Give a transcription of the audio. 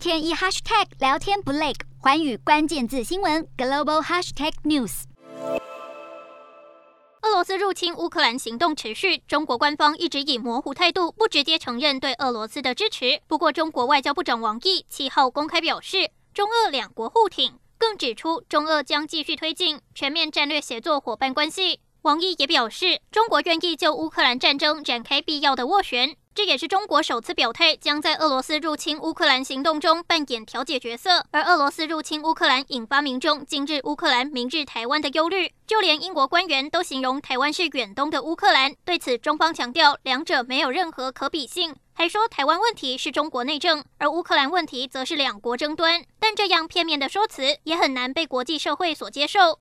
天一 hashtag 聊天不累，环宇关键字新闻 global hashtag news。俄罗斯入侵乌克兰行动持续，中国官方一直以模糊态度，不直接承认对俄罗斯的支持。不过，中国外交部长王毅七号公开表示，中俄两国互挺，更指出中俄将继续推进全面战略协作伙伴关系。王毅也表示，中国愿意就乌克兰战争展开必要的斡旋。这也是中国首次表态，将在俄罗斯入侵乌克兰行动中扮演调解角色。而俄罗斯入侵乌克兰，引发民众今日乌克兰，明日台湾的忧虑。就连英国官员都形容台湾是远东的乌克兰。对此，中方强调两者没有任何可比性，还说台湾问题是中国内政，而乌克兰问题则是两国争端。但这样片面的说辞，也很难被国际社会所接受。